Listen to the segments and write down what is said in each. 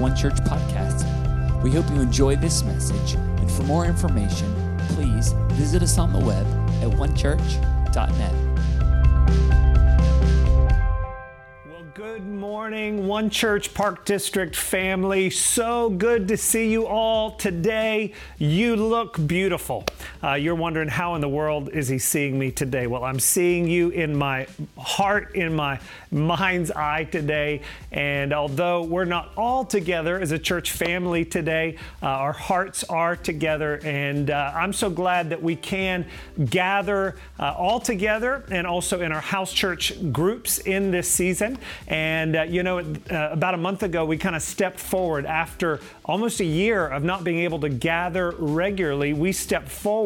One Church podcast. We hope you enjoy this message, and for more information, please visit us on the web at onechurch.net. Well, good morning, One Church Park District family. So good to see you all today. You look beautiful. Uh, you're wondering how in the world is he seeing me today? Well, I'm seeing you in my heart, in my mind's eye today. And although we're not all together as a church family today, uh, our hearts are together. And uh, I'm so glad that we can gather uh, all together and also in our house church groups in this season. And, uh, you know, uh, about a month ago, we kind of stepped forward after almost a year of not being able to gather regularly. We stepped forward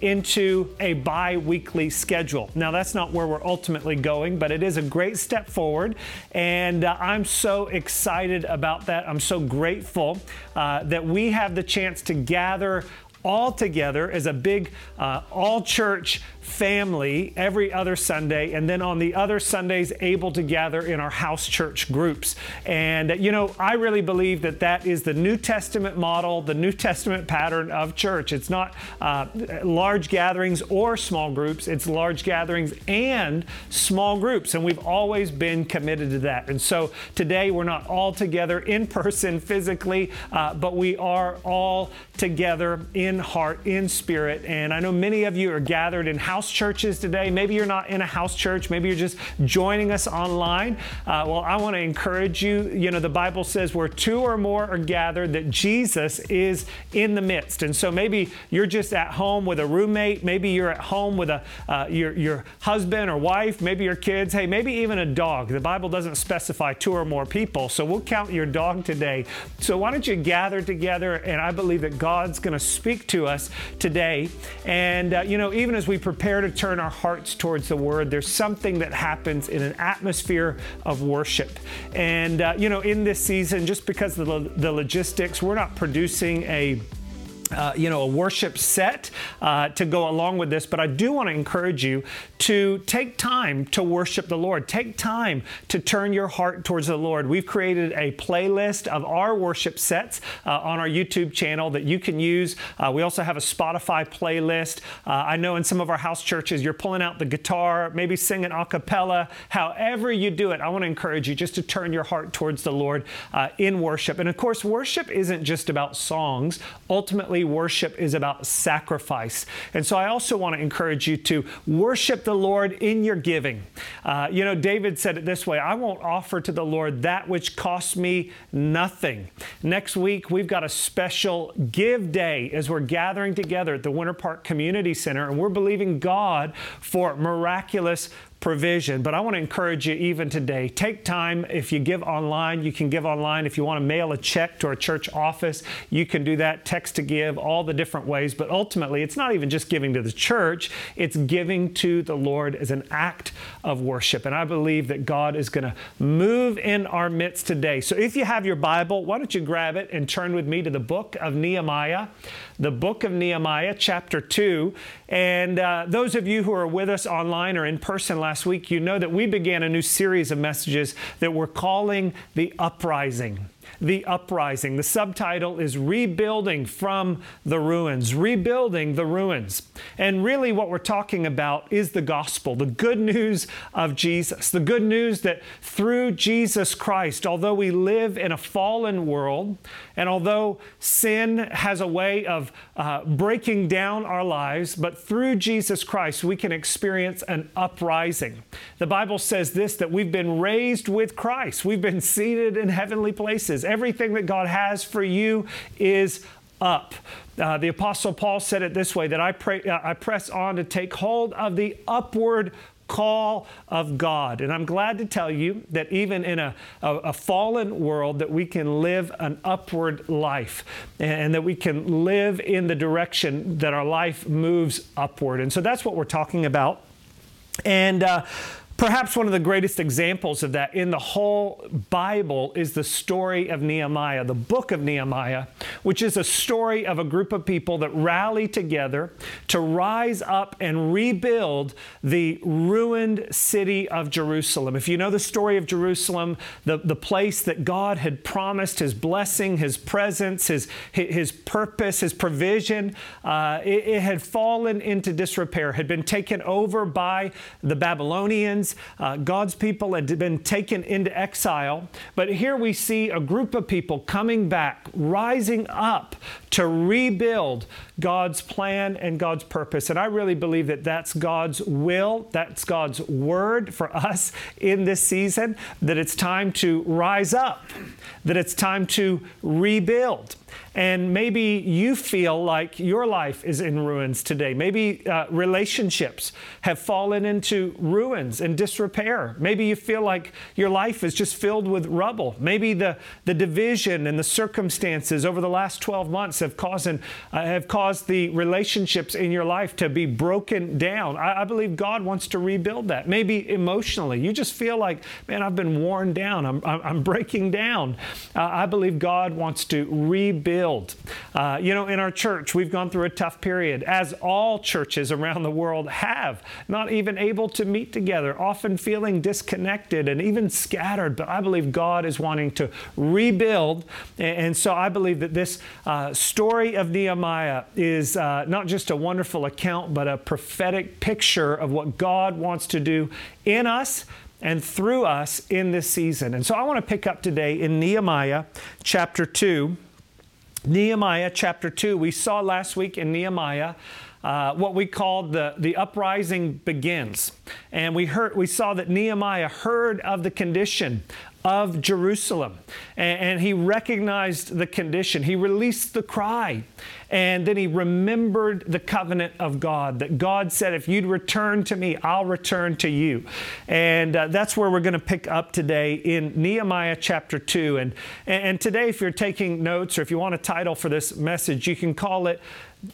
into a bi weekly schedule. Now, that's not where we're ultimately going, but it is a great step forward. And uh, I'm so excited about that. I'm so grateful uh, that we have the chance to gather all together as a big uh, all church family every other Sunday, and then on the other Sundays, able to gather in our house church groups. And, you know, I really believe that that is the New Testament model, the New Testament pattern of church. It's not uh, large gatherings or small groups, it's large gatherings and small groups. And we've always been committed to that. And so today, we're not all together in person physically, uh, but we are all together in heart, in spirit. And I know many of you are gathered in house house churches today. Maybe you're not in a house church. Maybe you're just joining us online. Uh, well, I want to encourage you. You know, the Bible says where two or more are gathered, that Jesus is in the midst. And so maybe you're just at home with a roommate. Maybe you're at home with a uh, your your husband or wife. Maybe your kids. Hey, maybe even a dog. The Bible doesn't specify two or more people, so we'll count your dog today. So why don't you gather together? And I believe that God's going to speak to us today. And uh, you know, even as we prepare to turn our hearts towards the Word, there's something that happens in an atmosphere of worship. And, uh, you know, in this season, just because of the, the logistics, we're not producing a uh, you know, a worship set uh, to go along with this, but I do want to encourage you to take time to worship the Lord. Take time to turn your heart towards the Lord. We've created a playlist of our worship sets uh, on our YouTube channel that you can use. Uh, we also have a Spotify playlist. Uh, I know in some of our house churches, you're pulling out the guitar, maybe singing a cappella. However, you do it, I want to encourage you just to turn your heart towards the Lord in worship. And of course, worship isn't just about songs. Ultimately, worship is about sacrifice. And so I also want to encourage you to worship the Lord in your giving. Uh, you know, David said it this way I won't offer to the Lord that which costs me nothing. Next week, we've got a special give day as we're gathering together at the Winter Park Community Center, and we're believing God for miraculous provision. But I want to encourage you even today take time. If you give online, you can give online. If you want to mail a check to a church office, you can do that. Text to give, all the different ways. But ultimately, it's not even just giving to the church, it's giving to the Lord as an act of worship. And I believe that God is going to move in our midst today. So if you have your Bible, why don't you grab it and turn with me to the book of Nehemiah, the book of Nehemiah, chapter 2. And uh, those of you who are with us online or in person last last week, you know that we began a new series of messages that we're calling The Uprising the uprising. The subtitle is Rebuilding from the Ruins, rebuilding the ruins. And really, what we're talking about is the gospel, the good news of Jesus, the good news that through Jesus Christ, although we live in a fallen world, and although sin has a way of uh, breaking down our lives, but through Jesus Christ, we can experience an uprising. The Bible says this that we've been raised with Christ, we've been seated in heavenly places Everything that God has for you is up. Uh, the Apostle Paul said it this way that I, pray, uh, I press on to take hold of the upward call of God. And I'm glad to tell you that even in a, a, a, fallen world that we can live an upward life and that we can live in the direction that our life moves upward. And so that's what we're talking about. And uh, Perhaps one of the greatest examples of that in the whole Bible is the story of Nehemiah, the book of Nehemiah, which is a story of a group of people that rally together to rise up and rebuild the ruined city of Jerusalem. If you know the story of Jerusalem, the, the place that God had promised his blessing, his presence, his, his purpose, his provision, uh, it, it had fallen into disrepair, had been taken over by the Babylonians uh, God's people had been taken into exile. But here we see a group of people coming back, rising up to rebuild God's plan and God's purpose. And I really believe that that's God's will, that's God's word for us in this season, that it's time to rise up, that it's time to rebuild. And maybe you feel like your life is in ruins today. Maybe uh, relationships have fallen into ruins and disrepair. Maybe you feel like your life is just filled with rubble. Maybe the, the division and the circumstances over the last 12 months have caused, uh, have caused the relationships in your life to be broken down. I, I believe God wants to rebuild that. Maybe emotionally, you just feel like, man, I've been worn down, I'm, I'm, breaking down. Uh, I believe God wants to rebuild. Uh, you know, in our church, we've gone through a tough period, as all churches around the world have, not even able to meet together, often feeling disconnected and even scattered. But I believe God is wanting to rebuild. And so I believe that this uh, story of Nehemiah is uh, not just a wonderful account, but a prophetic picture of what God wants to do in us and through us in this season. And so I want to pick up today in Nehemiah chapter 2. Nehemiah chapter 2. We saw last week in Nehemiah uh, what we called the, the uprising begins. And we, heard, we saw that Nehemiah heard of the condition of Jerusalem. And, and, he recognized the condition. He released the cry. And then he remembered the covenant of God that God said, if you'd return to me, I'll return to you. And uh, that's where we're going to pick up today in Nehemiah chapter 2. And, and today, if you're taking notes or if you want a title for this message, you can call it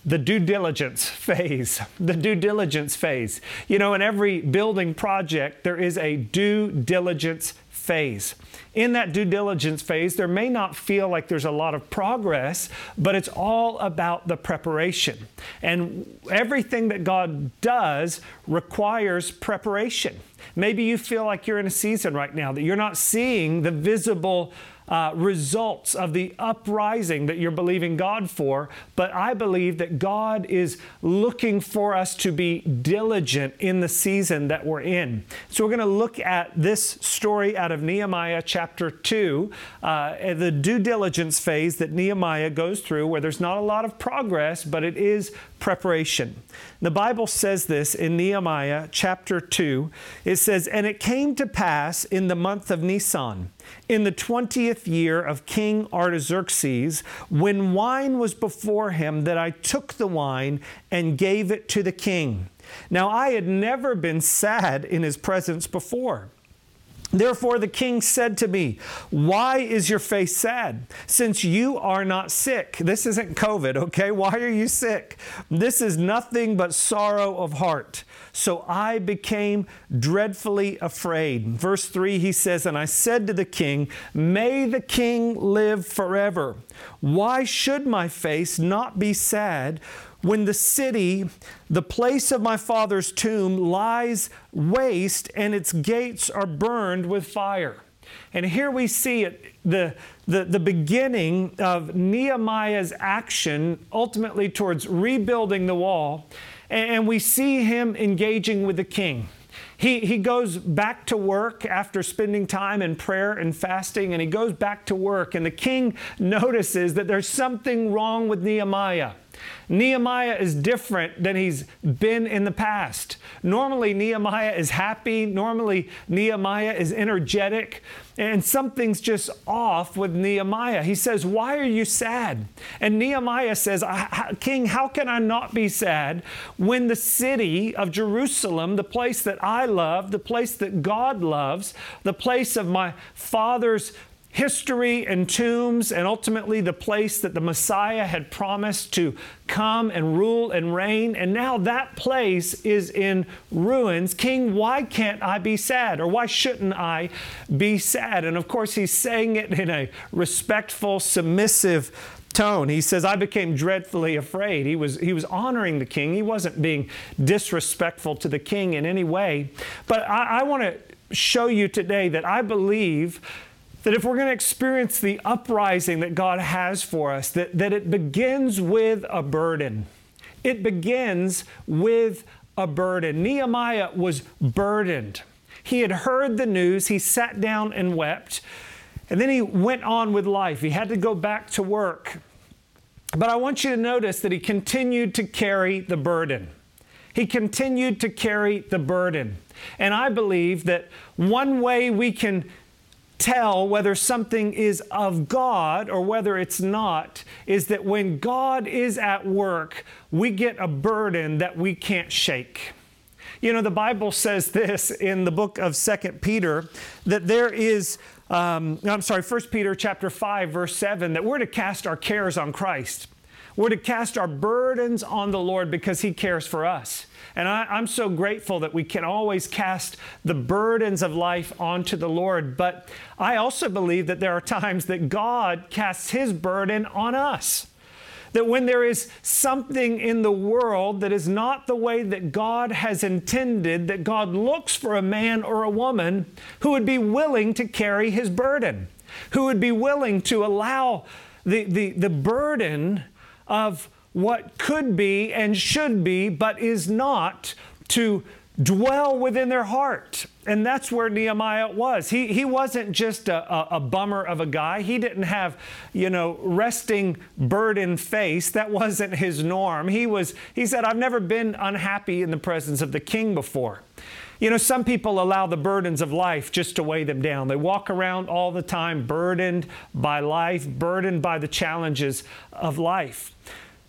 the due diligence phase. The due diligence phase. You know, in every building project, there is a due diligence phase. In that due diligence phase, there may not feel like there's a lot of progress, but it's all about the preparation. And everything that God does requires preparation. Maybe you feel like you're in a season right now that you're not seeing the visible uh, results of the uprising that you're believing God for, but I believe that God is looking for us to be diligent in the season that we're in. So we're going to look at this story out of Nehemiah chapter 2, uh, the due diligence phase that Nehemiah goes through, where there's not a lot of progress, but it is preparation. The Bible says this in Nehemiah chapter 2. It says, And it came to pass in the month of Nisan, in the 20th year of King Artaxerxes, when wine was before him, that I took the wine and gave it to the king. Now I had never been sad in his presence before. Therefore, the king said to me, Why is your face sad? Since you are not sick. This isn't COVID, okay? Why are you sick? This is nothing but sorrow of heart. So I became dreadfully afraid. Verse 3, he says, And I said to the king, May the king live forever. Why should my face not be sad? When the city, the place of my father's tomb, lies waste and its gates are burned with fire. And here we see it, the, the, the beginning of Nehemiah's action ultimately towards rebuilding the wall. And we see him engaging with the king. He, he goes back to work after spending time in prayer and fasting, and he goes back to work. And the king notices that there's something wrong with Nehemiah. Nehemiah is different than he's been in the past. Normally, Nehemiah is happy. Normally, Nehemiah is energetic. And something's just off with Nehemiah. He says, Why are you sad? And Nehemiah says, King, how can I not be sad when the city of Jerusalem, the place that I love, the place that God loves, the place of my father's history and tombs, and ultimately the place that the Messiah had promised to come and rule and reign. And now that place is in ruins. King, why can't I be sad? Or why shouldn't I be sad? And of course, he's saying it in a respectful, submissive tone. He says, I became dreadfully afraid. He was, he was honoring the king. He wasn't being disrespectful to the king in any way. But I, I want to show you today that I believe that if we're going to experience the uprising that God has for us, that, that it begins with a burden. It begins with a burden. Nehemiah was burdened. He had heard the news, he sat down and wept, and then he went on with life. He had to go back to work. But I want you to notice that he continued to carry the burden. He continued to carry the burden. And I believe that one way we can tell whether something is of God or whether it's not is that when God is at work, we get a burden that we can't shake. You know, the Bible says this in the book of Second Peter that there is, um, I'm sorry, First Peter chapter 5, verse 7, that we're to cast our cares on Christ. We're to cast our burdens on the Lord because He cares for us. And I, am so grateful that we can always cast the burdens of life onto the Lord. But I also believe that there are times that God casts His burden on us. That when there is something in the world that is not the way that God has intended, that God looks for a man or a woman who would be willing to carry his burden, who would be willing to allow the, the, the burden of what could be and should be, but is not, to dwell within their heart. And that's where Nehemiah was. He, he wasn't just a, a, a, bummer of a guy. He didn't have, you know, resting burden face. That wasn't his norm. He was, he said, I've never been unhappy in the presence of the king before. You know, some people allow the burdens of life just to weigh them down. They walk around all the time burdened by life, burdened by the challenges of life.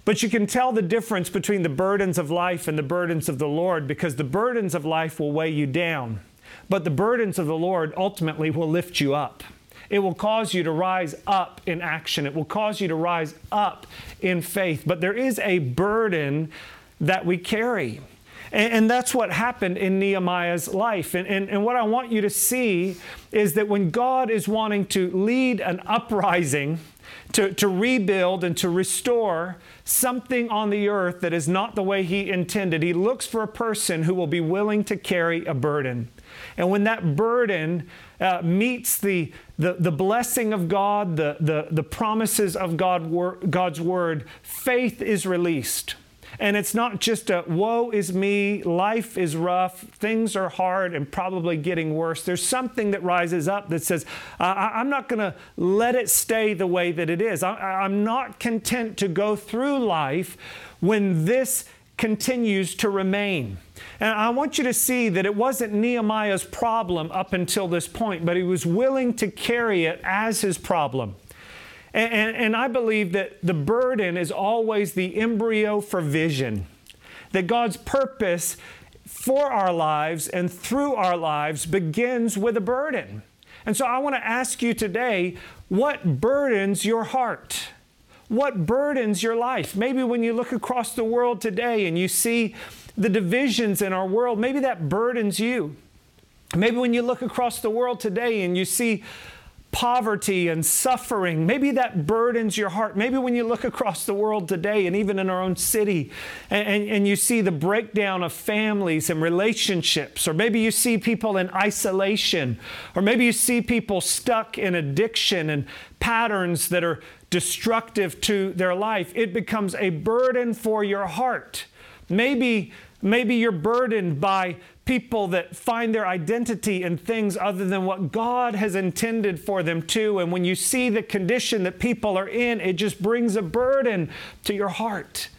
But you can tell the difference between the burdens of life and the burdens of the Lord because the burdens of life will weigh you down, but the burdens of the Lord ultimately will lift you up. It will cause you to rise up in action. It will cause you to rise up in faith. But there is a burden that we carry. And, and that's what happened in Nehemiah's life. And, and, and what I want you to see is that when God is wanting to lead an uprising, to, to rebuild and to restore something on the earth that is not the way He intended. He looks for a person who will be willing to carry a burden. And when that burden uh, meets the, the, the blessing of God, the, the, the promises of God, God's word, faith is released. And it's not just a woe is me, life is rough, things are hard and probably getting worse. There's something that rises up that says, I- am not going to let it stay the way that it is. I- I'm not content to go through life when this continues to remain. And I want you to see that it wasn't Nehemiah's problem up until this point, but he was willing to carry it as his problem. And, and, and, I believe that the burden is always the embryo for vision. That God's purpose for our lives and through our lives begins with a burden. And so I want to ask you today what burdens your heart? What burdens your life? Maybe when you look across the world today and you see the divisions in our world, maybe that burdens you. Maybe when you look across the world today and you see poverty and suffering. Maybe that burdens your heart. Maybe when you look across the world today and even in our own city and, and, and, you see the breakdown of families and relationships, or maybe you see people in isolation, or maybe you see people stuck in addiction and patterns that are destructive to their life, it becomes a burden for your heart. Maybe, maybe you're burdened by people that find their identity in things other than what God has intended for them to. And when you see the condition that people are in, it just brings a burden to your heart.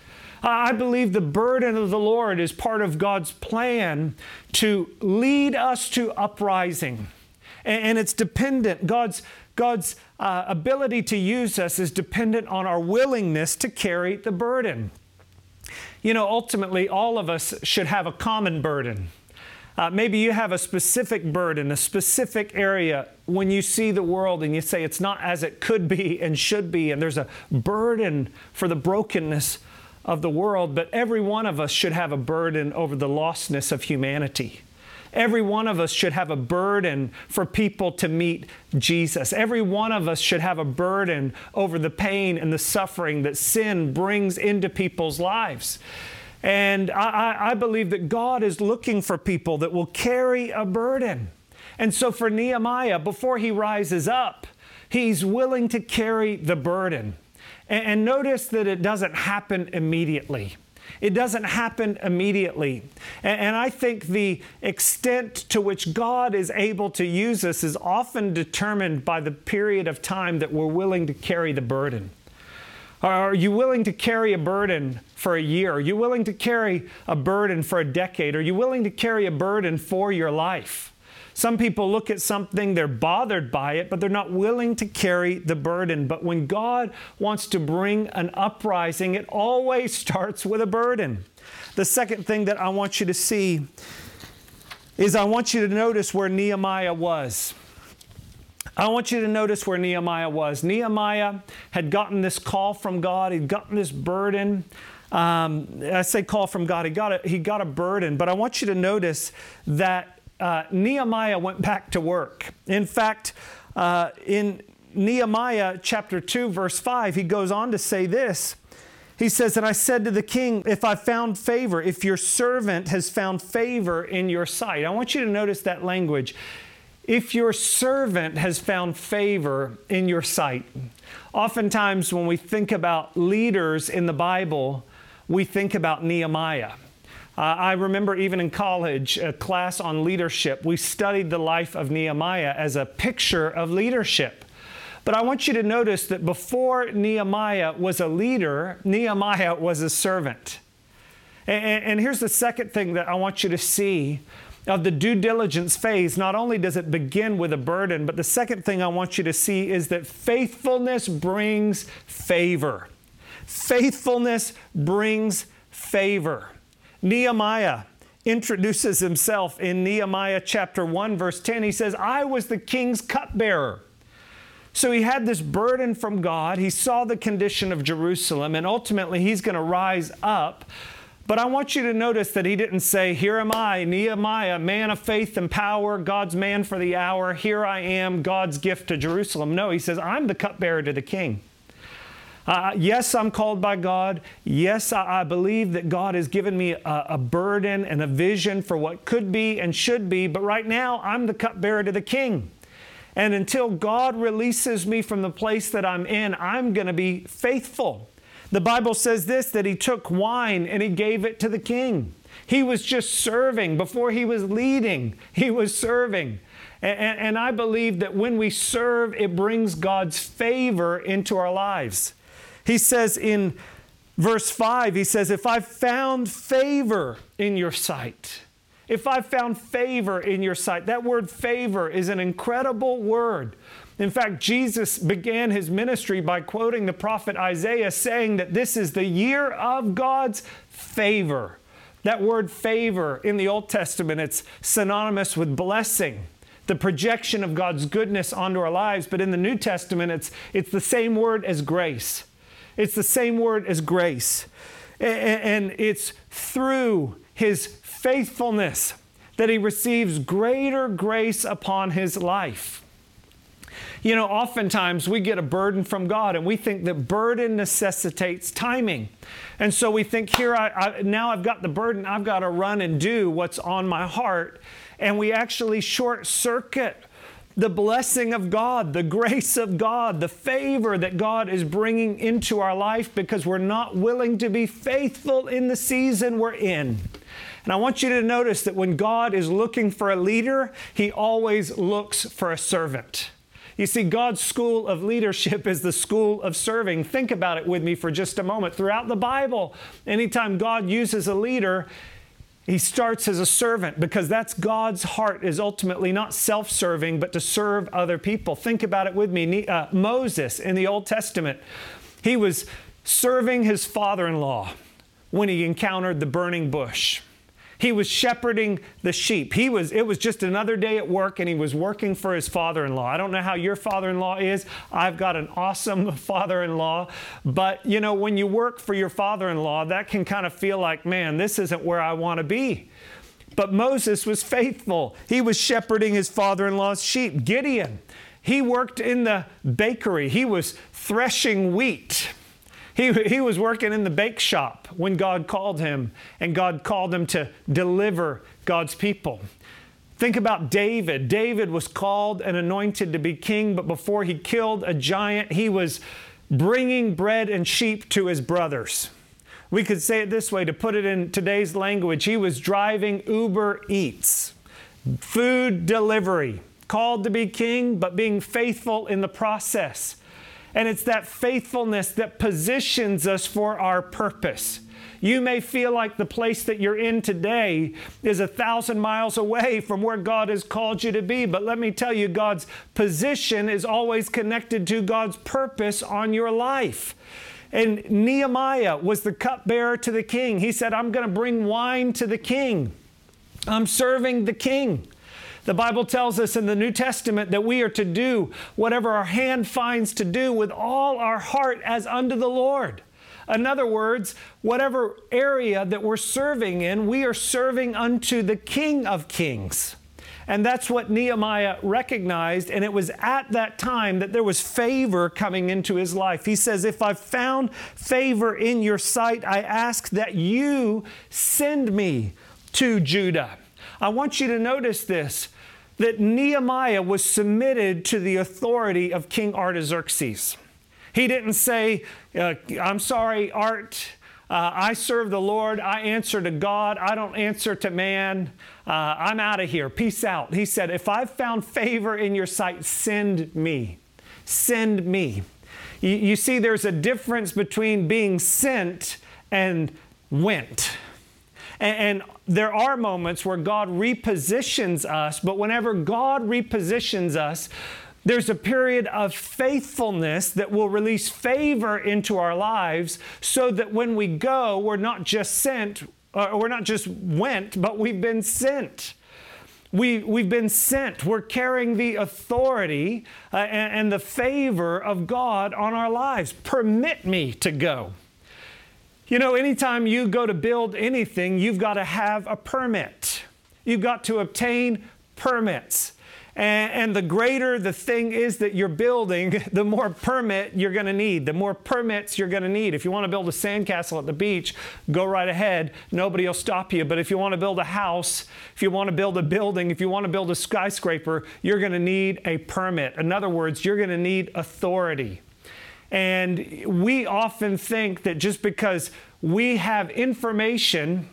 I believe the burden of the Lord is part of God's plan to lead us to uprising. And it's dependent, God's, God's uh, ability to use us is dependent on our willingness to carry the burden. You know, ultimately, all of us should have a common burden. Uh, maybe you have a specific burden, a specific area when you see the world and you say it's not as it could be and should be, and there's a burden for the brokenness of the world. But every one of us should have a burden over the lostness of humanity. Every one of us should have a burden for people to meet Jesus. Every one of us should have a burden over the pain and the suffering that sin brings into people's lives. And I, I, believe that God is looking for people that will carry a burden. And so for Nehemiah, before he rises up, he's willing to carry the burden. And, and notice that it doesn't happen immediately. It doesn't happen immediately. And, and, I think the extent to which God is able to use us is often determined by the period of time that we're willing to carry the burden. Are you willing to carry a burden for a year? Are you willing to carry a burden for a decade? Are you willing to carry a burden for your life? Some people look at something, they're bothered by it, but they're not willing to carry the burden. But when God wants to bring an uprising, it always starts with a burden. The second thing that I want you to see is I want you to notice where Nehemiah was. I want you to notice where Nehemiah was. Nehemiah had gotten this call from God, he'd gotten this burden. Um, I say call from God, he got, a, he got a burden, but I want you to notice that uh, Nehemiah went back to work. In fact, uh, in Nehemiah chapter 2, verse 5, he goes on to say this. He says, And I said to the king, If I found favor, if your servant has found favor in your sight. I want you to notice that language if your servant has found favor in your sight. Oftentimes, when we think about leaders in the Bible, we think about Nehemiah. Uh, I remember even in college, a class on leadership, we studied the life of Nehemiah as a picture of leadership. But I want you to notice that before Nehemiah was a leader, Nehemiah was a servant. And, and here's the second thing that I want you to see of the due diligence phase, not only does it begin with a burden, but the second thing I want you to see is that faithfulness brings favor. Faithfulness brings favor. Nehemiah introduces himself in Nehemiah chapter 1, verse 10. He says, I was the king's cupbearer. So he had this burden from God. He saw the condition of Jerusalem, and ultimately he's going to rise up but I want you to notice that he didn't say, Here am I, Nehemiah, man of faith and power, God's man for the hour. Here I am, God's gift to Jerusalem. No, he says, I'm the cupbearer to the king. Uh, yes, I'm called by God. Yes, I, I believe that God has given me a, a, burden and a vision for what could be and should be, but right now I'm the cupbearer to the king. And until God releases me from the place that I'm in, I'm going to be faithful. The Bible says this that he took wine and he gave it to the king. He was just serving. Before he was leading, he was serving. And, and, and, I believe that when we serve, it brings God's favor into our lives. He says in verse 5, he says, If I found favor in your sight, if I found favor in your sight, that word favor is an incredible word. In fact, Jesus began his ministry by quoting the prophet Isaiah, saying that this is the year of God's favor. That word favor in the Old Testament, it's synonymous with blessing, the projection of God's goodness onto our lives. But in the New Testament, it's, it's the same word as grace. It's the same word as grace. And it's through his faithfulness that he receives greater grace upon his life. You know, oftentimes we get a burden from God and we think that burden necessitates timing. And so we think, here, I, I, now I've got the burden, I've got to run and do what's on my heart. And we actually short circuit the blessing of God, the grace of God, the favor that God is bringing into our life because we're not willing to be faithful in the season we're in. And I want you to notice that when God is looking for a leader, He always looks for a servant. You see, God's school of leadership is the school of serving. Think about it with me for just a moment. Throughout the Bible, anytime God uses a leader, he starts as a servant because that's God's heart is ultimately not self-serving but to serve other people. Think about it with me. Uh, Moses in the Old Testament, he was serving his father-in-law when he encountered the burning bush. He was shepherding the sheep. He was it was just another day at work and he was working for his father-in-law. I don't know how your father-in-law is. I've got an awesome father-in-law, but you know when you work for your father-in-law, that can kind of feel like, man, this isn't where I want to be. But Moses was faithful. He was shepherding his father-in-law's sheep. Gideon, he worked in the bakery. He was threshing wheat. He, he was working in the bake shop when God called him, and God called him to deliver God's people. Think about David. David was called and anointed to be king, but before he killed a giant, he was bringing bread and sheep to his brothers. We could say it this way to put it in today's language he was driving Uber Eats, food delivery, called to be king, but being faithful in the process. And it's that faithfulness that positions us for our purpose. You may feel like the place that you're in today is a thousand miles away from where God has called you to be. But let me tell you, God's position is always connected to God's purpose on your life. And Nehemiah was the cupbearer to the king. He said, I'm going to bring wine to the king. I'm serving the king. The Bible tells us in the New Testament that we are to do whatever our hand finds to do with all our heart as unto the Lord. In other words, whatever area that we're serving in, we are serving unto the King of Kings. And that's what Nehemiah recognized. And it was at that time that there was favor coming into his life. He says, If I've found favor in your sight, I ask that you send me to Judah. I want you to notice this that Nehemiah was submitted to the authority of King Artaxerxes. He didn't say, uh, I'm sorry, Art. Uh, I serve the Lord. I answer to God. I don't answer to man. Uh, I'm out of here. Peace out. He said, If I've found favor in your sight, send me. Send me. You, you see, there's a difference between being sent and went. And, and there are moments where God repositions us, but whenever God repositions us, there's a period of faithfulness that will release favor into our lives so that when we go, we're not just sent, or we're not just went, but we've been sent. We, we've been sent. We're carrying the authority uh, and, and the favor of God on our lives. Permit me to go. You know, anytime you go to build anything, you've got to have a permit. You've got to obtain permits. And, and, the greater the thing is that you're building, the more permit you're going to need, the more permits you're going to need. If you want to build a sandcastle at the beach, go right ahead. Nobody will stop you. But if you want to build a house, if you want to build a building, if you want to build a skyscraper, you're going to need a permit. In other words, you're going to need authority. And we often think that just because we have information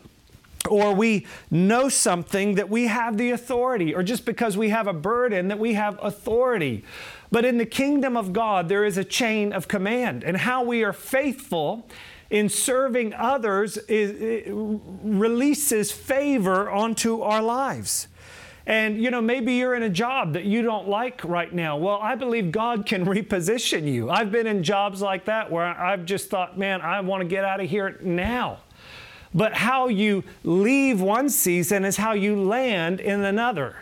or we know something that we have the authority, or just because we have a burden that we have authority. But in the kingdom of God, there is a chain of command, and how we are faithful in serving others is, releases favor onto our lives. And you know, maybe you're in a job that you don't like right now. Well, I believe God can reposition you. I've been in jobs like that where I've just thought, man, I want to get out of here now. But how you leave one season is how you land in another.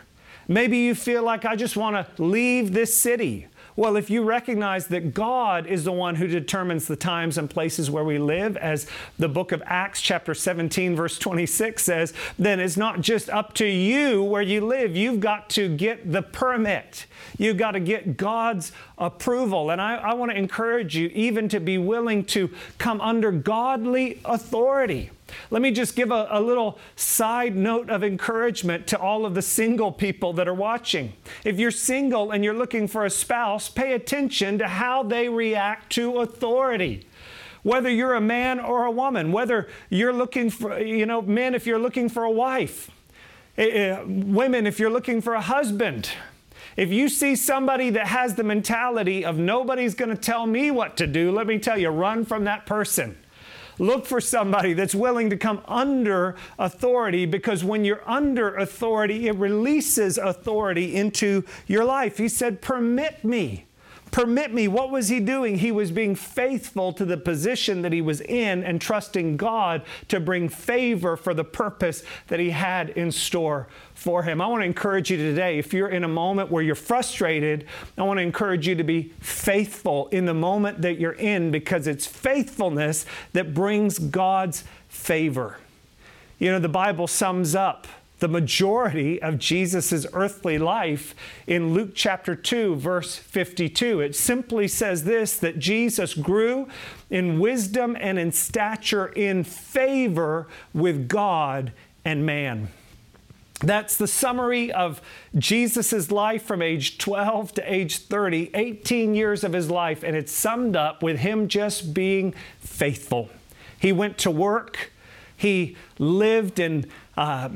Maybe you feel like I just want to leave this city. Well, if you recognize that God is the one who determines the times and places where we live, as the book of Acts, chapter 17, verse 26 says, then it's not just up to you where you live. You've got to get the permit. You've got to get God's approval. And I, I want to encourage you even to be willing to come under godly authority. Let me just give a, a, little side note of encouragement to all of the single people that are watching. If you're single and you're looking for a spouse, pay attention to how they react to authority. Whether you're a man or a woman, whether you're looking for, you know, men, if you're looking for a wife, uh, women, if you're looking for a husband, if you see somebody that has the mentality of nobody's going to tell me what to do, let me tell you, run from that person. Look for somebody that's willing to come under authority because when you're under authority, it releases authority into your life. He said, Permit me. Permit me. What was he doing? He was being faithful to the position that he was in and trusting God to bring favor for the purpose that he had in store for him. I want to encourage you today, if you're in a moment where you're frustrated, I want to encourage you to be faithful in the moment that you're in because it's faithfulness that brings God's favor. You know, the Bible sums up the majority of Jesus' earthly life in Luke chapter 2, verse 52. It simply says this that Jesus grew in wisdom and in stature in favor with God and man. That's the summary of Jesus' life from age 12 to age 30, 18 years of his life, and it's summed up with him just being faithful. He went to work, he lived in uh,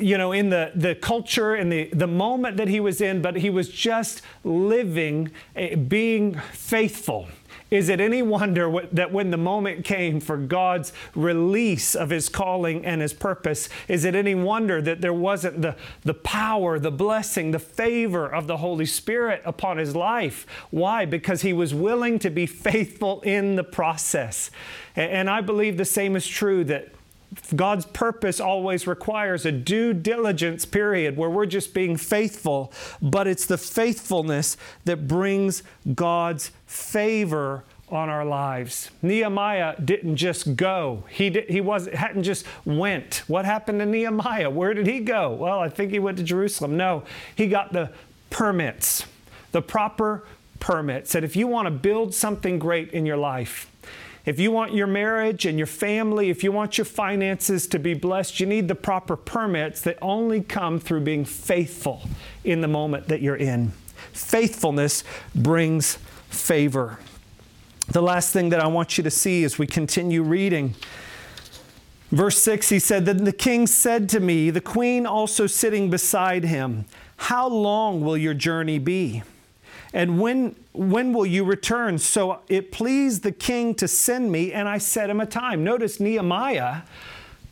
you know, in the, the culture and the, the moment that he was in, but he was just living, uh, being faithful. Is it any wonder that when the moment came for God's release of his calling and his purpose, is it any wonder that there wasn't the, the power, the blessing, the favor of the Holy Spirit upon his life? Why? Because he was willing to be faithful in the process. And I believe the same is true that God's purpose always requires a due diligence period where we're just being faithful, but it's the faithfulness that brings God's favor on our lives. Nehemiah didn't just go. He did, he was hadn't just went. What happened to Nehemiah? Where did he go? Well, I think he went to Jerusalem. No, he got the permits. The proper permits. That if you want to build something great in your life, if you want your marriage and your family, if you want your finances to be blessed, you need the proper permits that only come through being faithful in the moment that you're in. Faithfulness brings favor. The last thing that I want you to see as we continue reading. Verse 6, he said, Then the king said to me, the queen also sitting beside him, How long will your journey be? And when, when will you return? So it pleased the king to send me, and I set him a time. Notice Nehemiah,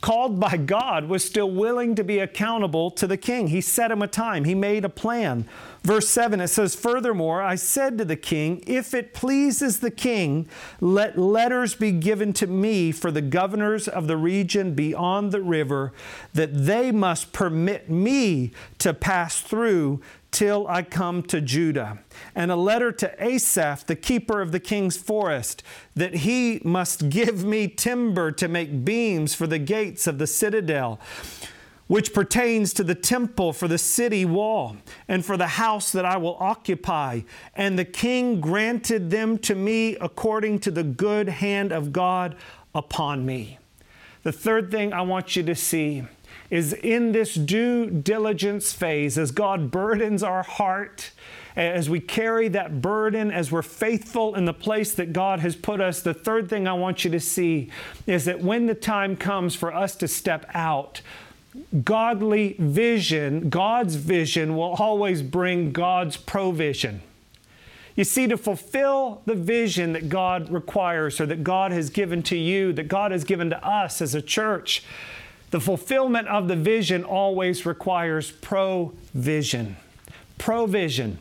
called by God, was still willing to be accountable to the king. He set him a time, he made a plan. Verse 7, it says, Furthermore, I said to the king, If it pleases the king, let letters be given to me for the governors of the region beyond the river, that they must permit me to pass through till I come to Judah. And a letter to Asaph, the keeper of the king's forest, that he must give me timber to make beams for the gates of the citadel, which pertains to the temple for the city wall, and for the house that I will occupy. And the king granted them to me according to the good hand of God upon me. The third thing I want you to see is in this due diligence phase as God burdens our heart, as we carry that burden, as we're faithful in the place that God has put us. The third thing I want you to see is that when the time comes for us to step out, godly vision, God's vision, will always bring God's provision. You see, to fulfill the vision that God requires or that God has given to you, that God has given to us as a church, the fulfillment of the vision always requires provision. Provision.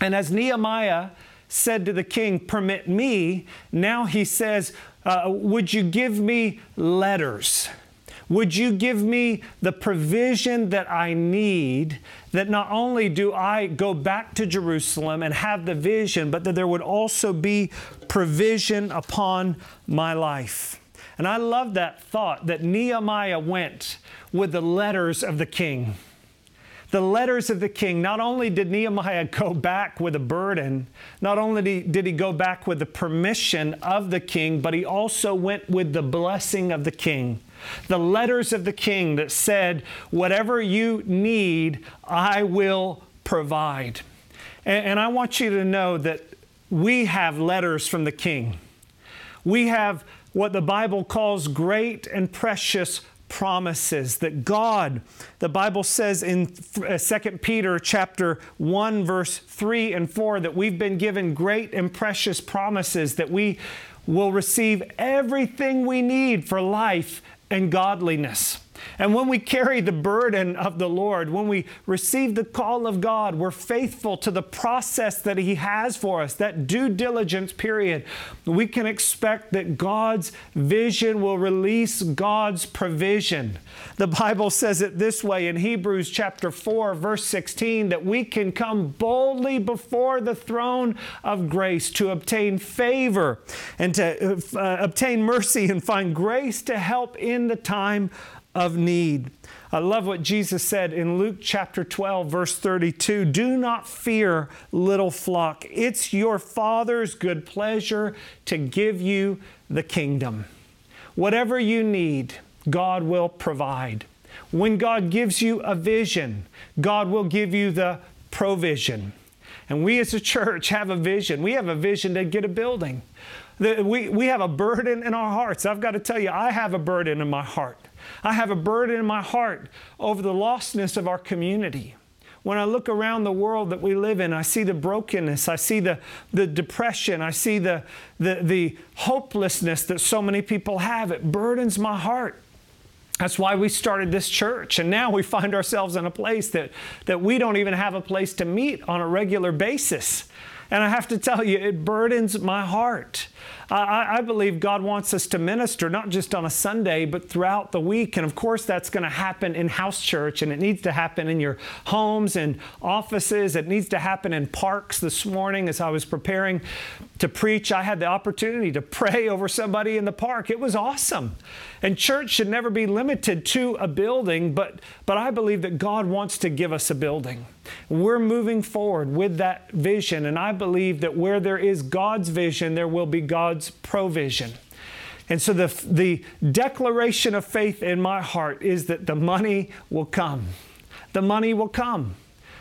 And as Nehemiah said to the king, Permit me, now he says, uh, Would you give me letters? Would you give me the provision that I need that not only do I go back to Jerusalem and have the vision, but that there would also be provision upon my life? And I love that thought that Nehemiah went with the letters of the king. The letters of the king, not only did Nehemiah go back with a burden, not only did he go back with the permission of the king, but he also went with the blessing of the king. The letters of the king that said, Whatever you need, I will provide. And, and I want you to know that we have letters from the king. We have what the Bible calls great and precious promises that God, the Bible says in 2 uh, Peter chapter 1 verse 3 and 4 that we've been given great and precious promises that we will receive everything we need for life and godliness. And when we carry the burden of the Lord, when we receive the call of God, we're faithful to the process that He has for us, that due diligence period. We can expect that God's vision will release God's provision. The Bible says it this way in Hebrews chapter 4, verse 16, that we can come boldly before the throne of grace to obtain favor and to uh, obtain mercy and find grace to help in the time of need. I love what Jesus said in Luke chapter 12, verse 32 Do not fear, little flock. It's your Father's good pleasure to give you the kingdom. Whatever you need, God will provide. When God gives you a vision, God will give you the provision. And we as a church have a vision. We have a vision to get a building. We, we have a burden in our hearts. I've got to tell you, I have a burden in my heart. I have a burden in my heart over the lostness of our community. When I look around the world that we live in, I see the brokenness, I see the, the depression, I see the, the, the hopelessness that so many people have. It burdens my heart. That's why we started this church. And now we find ourselves in a place that, that we don't even have a place to meet on a regular basis. And I have to tell you, it burdens my heart. I, I, believe God wants us to minister not just on a Sunday, but throughout the week. And of course, that's going to happen in house church, and it needs to happen in your homes and offices. It needs to happen in parks. This morning, as I was preparing to preach, I had the opportunity to pray over somebody in the park. It was awesome. And church should never be limited to a building, but, but I believe that God wants to give us a building. We're moving forward with that vision, and I believe that where there is God's vision, there will be God's provision. And so the, the declaration of faith in my heart is that the money will come. The money will come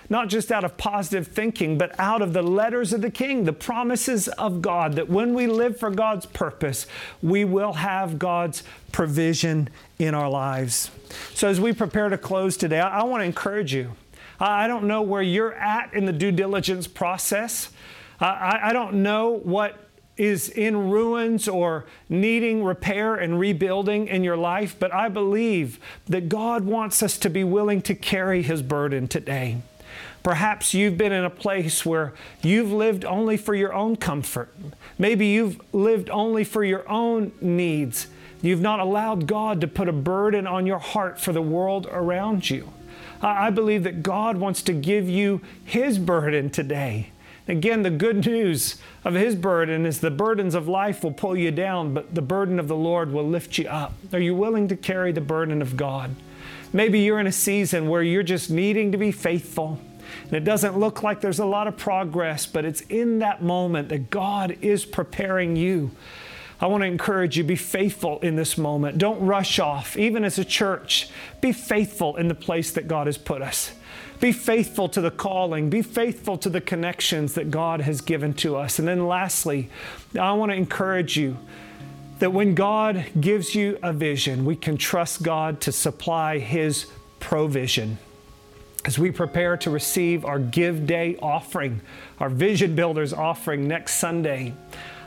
not just out of positive thinking, but out of the letters of the King, the promises of God, that when we live for God's purpose, we will have God's provision in our lives. So, as we prepare to close today, I, I want to encourage you. I, don't know where you're at in the due diligence process. I don't know what is in ruins or needing repair and rebuilding in your life, but I believe that God wants us to be willing to carry His burden today. Perhaps you've been in a place where you've lived only for your own comfort. Maybe you've lived only for your own needs. You've not allowed God to put a burden on your heart for the world around you. I believe that God wants to give you His burden today. Again, the good news of His burden is the burdens of life will pull you down, but the burden of the Lord will lift you up. Are you willing to carry the burden of God? Maybe you're in a season where you're just needing to be faithful. And it doesn't look like there's a lot of progress, but it's in that moment that God is preparing you. I want to encourage you be faithful in this moment. Don't rush off. Even as a church, be faithful in the place that God has put us. Be faithful to the calling. Be faithful to the connections that God has given to us. And then, lastly, I want to encourage you that when God gives you a vision, we can trust God to supply His provision as we prepare to receive our Give Day offering, our Vision Builders offering next Sunday,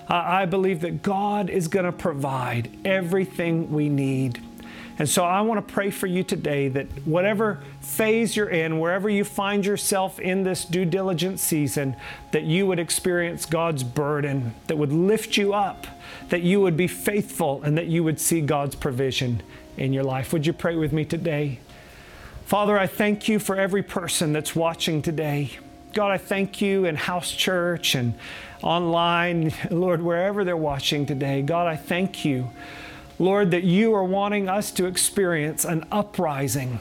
uh, I believe that God is going to provide everything we need. And so I want to pray for you today that whatever phase you're in, wherever you find yourself in this due diligence season, that you would experience God's burden that would lift you up, that you would be faithful, and that you would see God's provision in your life. Would you pray with me today? Father, I thank you for every person that's watching today. God, I thank you in house church and online, Lord, wherever they're watching today. God, I thank you, Lord, that you are wanting us to experience an uprising.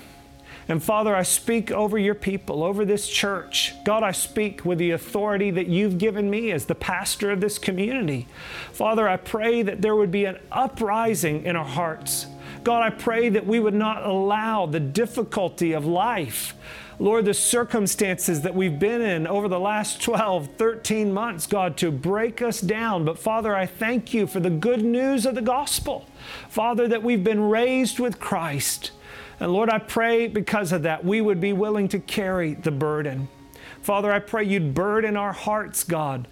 And Father, I speak over your people, over this church. God, I speak with the authority that you've given me as the pastor of this community. Father, I pray that there would be an uprising in our hearts. God, I pray that we would not allow the difficulty of life, Lord, the circumstances that we've been in over the last 12, 13 months, God, to break us down. But Father, I thank you for the good news of the gospel. Father, that we've been raised with Christ. And Lord, I pray because of that, we would be willing to carry the burden. Father, I pray you'd burden our hearts, God.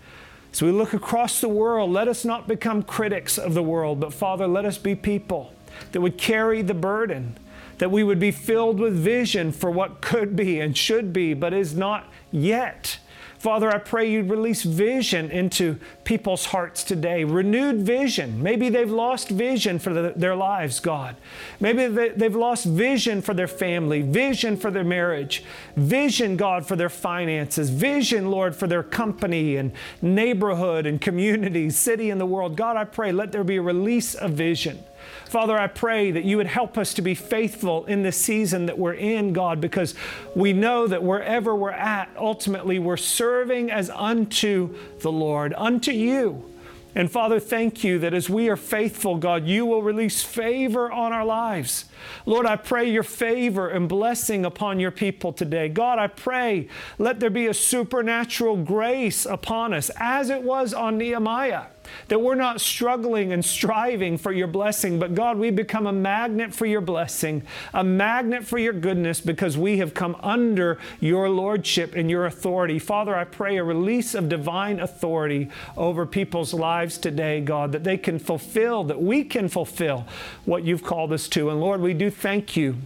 As we look across the world, let us not become critics of the world, but Father, let us be people that would carry the burden. That we would be filled with vision for what could be and should be, but is not yet. Father, I pray you'd release vision into people's hearts today. Renewed vision. Maybe they've lost vision for the, their lives, God. Maybe they, they've lost vision for their family, vision for their marriage, vision, God, for their finances, vision, Lord, for their company and neighborhood and community, city, and the world. God, I pray, let there be a release of vision. Father, I pray that you would help us to be faithful in this season that we're in, God, because we know that wherever we're at, ultimately we're serving as unto the Lord, unto you. And Father, thank you that as we are faithful, God, you will release favor on our lives. Lord, I pray your favor and blessing upon your people today. God, I pray let there be a supernatural grace upon us as it was on Nehemiah that we're not struggling and striving for your blessing, but God, we become a magnet for your blessing, a magnet for your goodness because we have come under your lordship and your authority. Father, I pray a release of divine authority over people's lives today, God, that they can fulfill, that we can fulfill what you've called us to. And Lord, we do thank you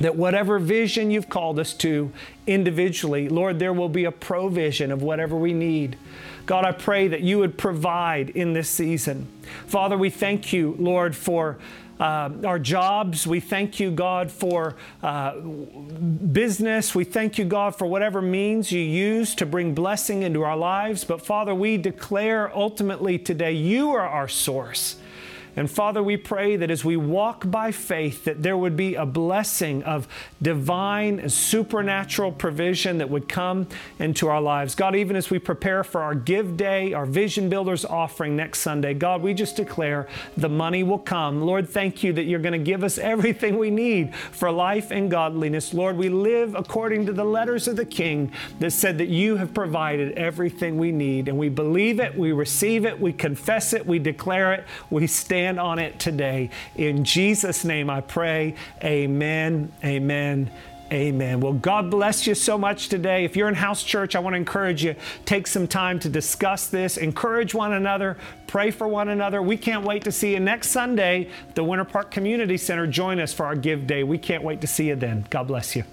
that whatever vision you've called us to individually, Lord, there will be a provision of whatever we need. God, I pray that you would provide in this season. Father, we thank you, Lord, for. Uh, our jobs. We thank you, God, for uh, business. We thank you, God, for whatever means you use to bring blessing into our lives. But Father, we declare ultimately today, you are our source. And Father, we pray that as we walk by faith, that there would be a blessing of divine, supernatural provision that would come into our lives. God, even as we prepare for our Give Day, our Vision Builders offering next Sunday, God, we just declare the money will come. Lord, thank you that you're going to give us everything we need for life and godliness. Lord, we live according to the letters of the King that said that you have provided everything we need. And we believe it, we receive it, we confess it, we declare it, we stand stand on it today. In Jesus' name I pray. Amen. Amen. Amen. Well, God bless you so much today. If you're in house church, I want to encourage you take some time to discuss this, encourage one another, pray for one another. We can't wait to see you next Sunday the Winter Park Community Center. Join us for our Give Day. We can't wait to see you then. God bless you.